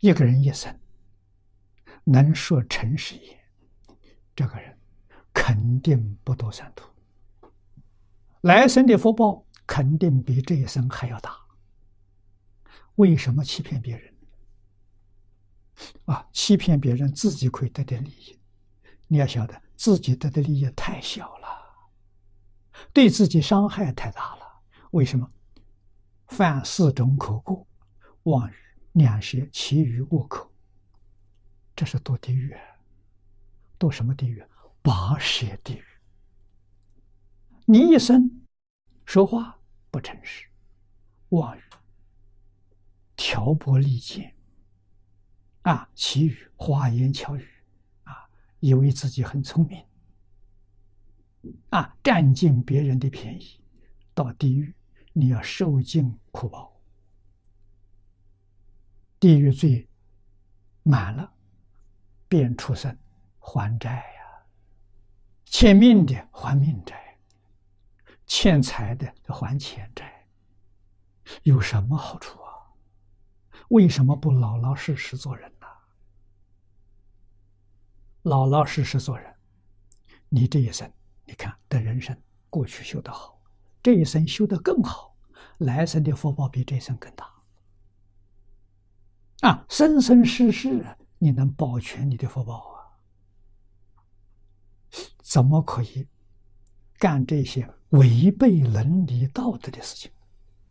一个人一生能说诚实言，这个人肯定不多三途，来生的福报肯定比这一生还要大。为什么欺骗别人？啊，欺骗别人自己可以得点利益，你要晓得自己得的利益太小了，对自己伤害太大了。为什么？犯四种口过：妄语、两舌、綺语、恶口，这是堕地狱。堕什么地狱？拔舌地狱。你一生说话不诚实，妄语。挑拨离间，啊，綺语花言巧语，啊，以为自己很聪明，啊，占尽别人的便宜，到地狱你要受尽苦报。地狱罪满了，变畜生还债呀，欠命的还命债，欠财的还钱债，有什么好处啊？为什么不老老实实做人呢？老老实实做人，你这一生，你看的人生过去修得好，这一生修得更好，来生的福报比这一生更大。啊，生生世世你能保全你的福报啊？怎么可以干这些违背伦理道德的事情？